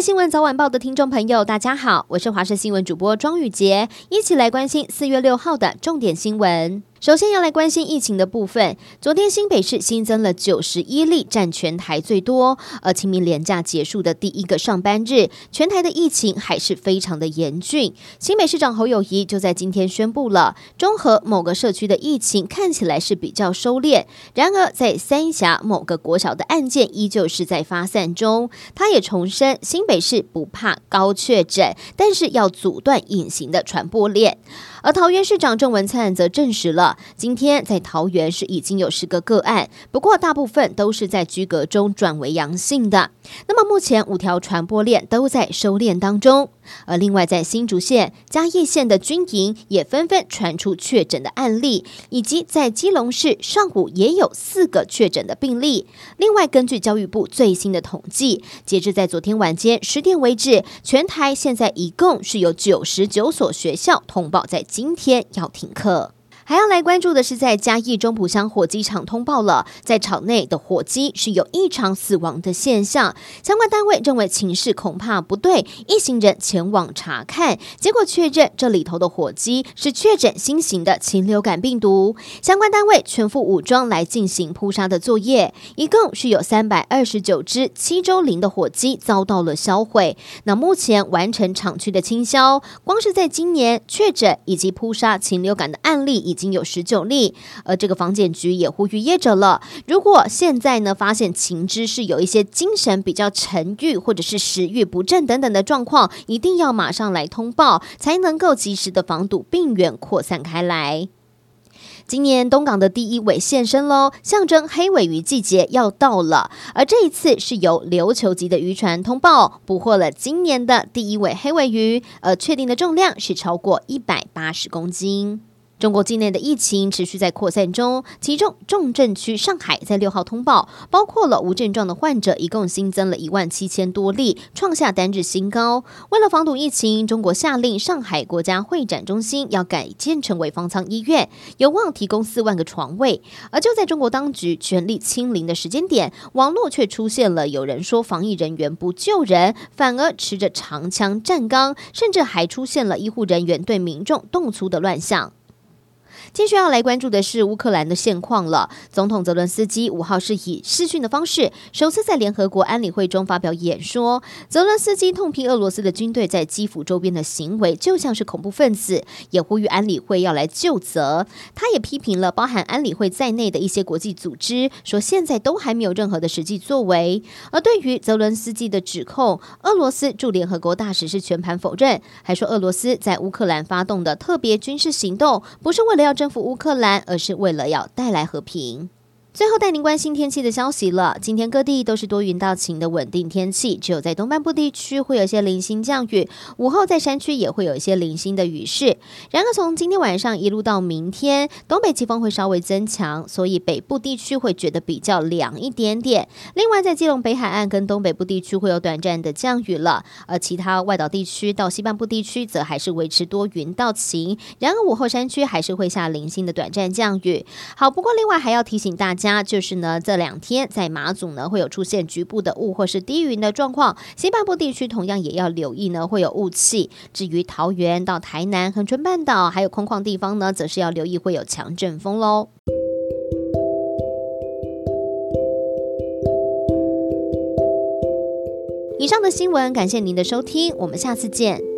新闻早晚报的听众朋友，大家好，我是华视新闻主播庄宇洁，一起来关心四月六号的重点新闻。首先要来关心疫情的部分。昨天新北市新增了九十一例，占全台最多。而清明连假结束的第一个上班日，全台的疫情还是非常的严峻。新北市长侯友谊就在今天宣布了，中和某个社区的疫情看起来是比较收敛。然而，在三峡某个国小的案件依旧是在发散中。他也重申，新北市不怕高确诊，但是要阻断隐形的传播链。而桃园市长郑文灿则证实了，今天在桃园是已经有十个个案，不过大部分都是在居隔中转为阳性的。那么目前五条传播链都在收敛当中。而另外在新竹县、嘉义县的军营也纷纷传出确诊的案例，以及在基隆市上午也有四个确诊的病例。另外，根据教育部最新的统计，截至在昨天晚间十点为止，全台现在一共是有九十九所学校通报在今天要停课。还要来关注的是，在嘉义中埔乡火鸡场通报了，在场内的火鸡是有异常死亡的现象。相关单位认为情势恐怕不对，一行人前往查看，结果确认这里头的火鸡是确诊新型的禽流感病毒。相关单位全副武装来进行扑杀的作业，一共是有三百二十九只七周龄的火鸡遭到了销毁。那目前完成厂区的清销，光是在今年确诊以及扑杀禽流感的案例已已经有十九例，而这个防检局也呼吁业者了，如果现在呢发现禽只是有一些精神比较沉郁或者是食欲不振等等的状况，一定要马上来通报，才能够及时的防堵病源扩散开来。今年东港的第一尾现身喽，象征黑尾鱼季节要到了，而这一次是由琉球级的渔船通报捕获了今年的第一尾黑尾鱼，而确定的重量是超过一百八十公斤。中国境内的疫情持续在扩散中，其中重症区上海在六号通报，包括了无症状的患者，一共新增了一万七千多例，创下单日新高。为了防堵疫情，中国下令上海国家会展中心要改建成为方舱医院，有望提供四万个床位。而就在中国当局全力清零的时间点，网络却出现了有人说防疫人员不救人，反而持着长枪站岗，甚至还出现了医护人员对民众动粗的乱象。接下来要来关注的是乌克兰的现况了。总统泽伦斯基五号是以视讯的方式，首次在联合国安理会中发表演说。泽伦斯基痛批俄罗斯的军队在基辅周边的行为就像是恐怖分子，也呼吁安理会要来究责。他也批评了包含安理会在内的一些国际组织，说现在都还没有任何的实际作为。而对于泽伦斯基的指控，俄罗斯驻联合国大使是全盘否认，还说俄罗斯在乌克兰发动的特别军事行动不是为了要。要征服乌克兰，而是为了要带来和平。最后带您关心天气的消息了。今天各地都是多云到晴的稳定天气，只有在东半部地区会有一些零星降雨，午后在山区也会有一些零星的雨势。然而从今天晚上一路到明天，东北季风会稍微增强，所以北部地区会觉得比较凉一点点。另外在基隆北海岸跟东北部地区会有短暂的降雨了，而其他外岛地区到西半部地区则还是维持多云到晴。然而午后山区还是会下零星的短暂降雨。好，不过另外还要提醒大家。家就是呢，这两天在马祖呢会有出现局部的雾或是低云的状况，西半部地区同样也要留意呢会有雾气。至于桃园到台南、恒春半岛还有空旷地方呢，则是要留意会有强阵风喽。以上的新闻，感谢您的收听，我们下次见。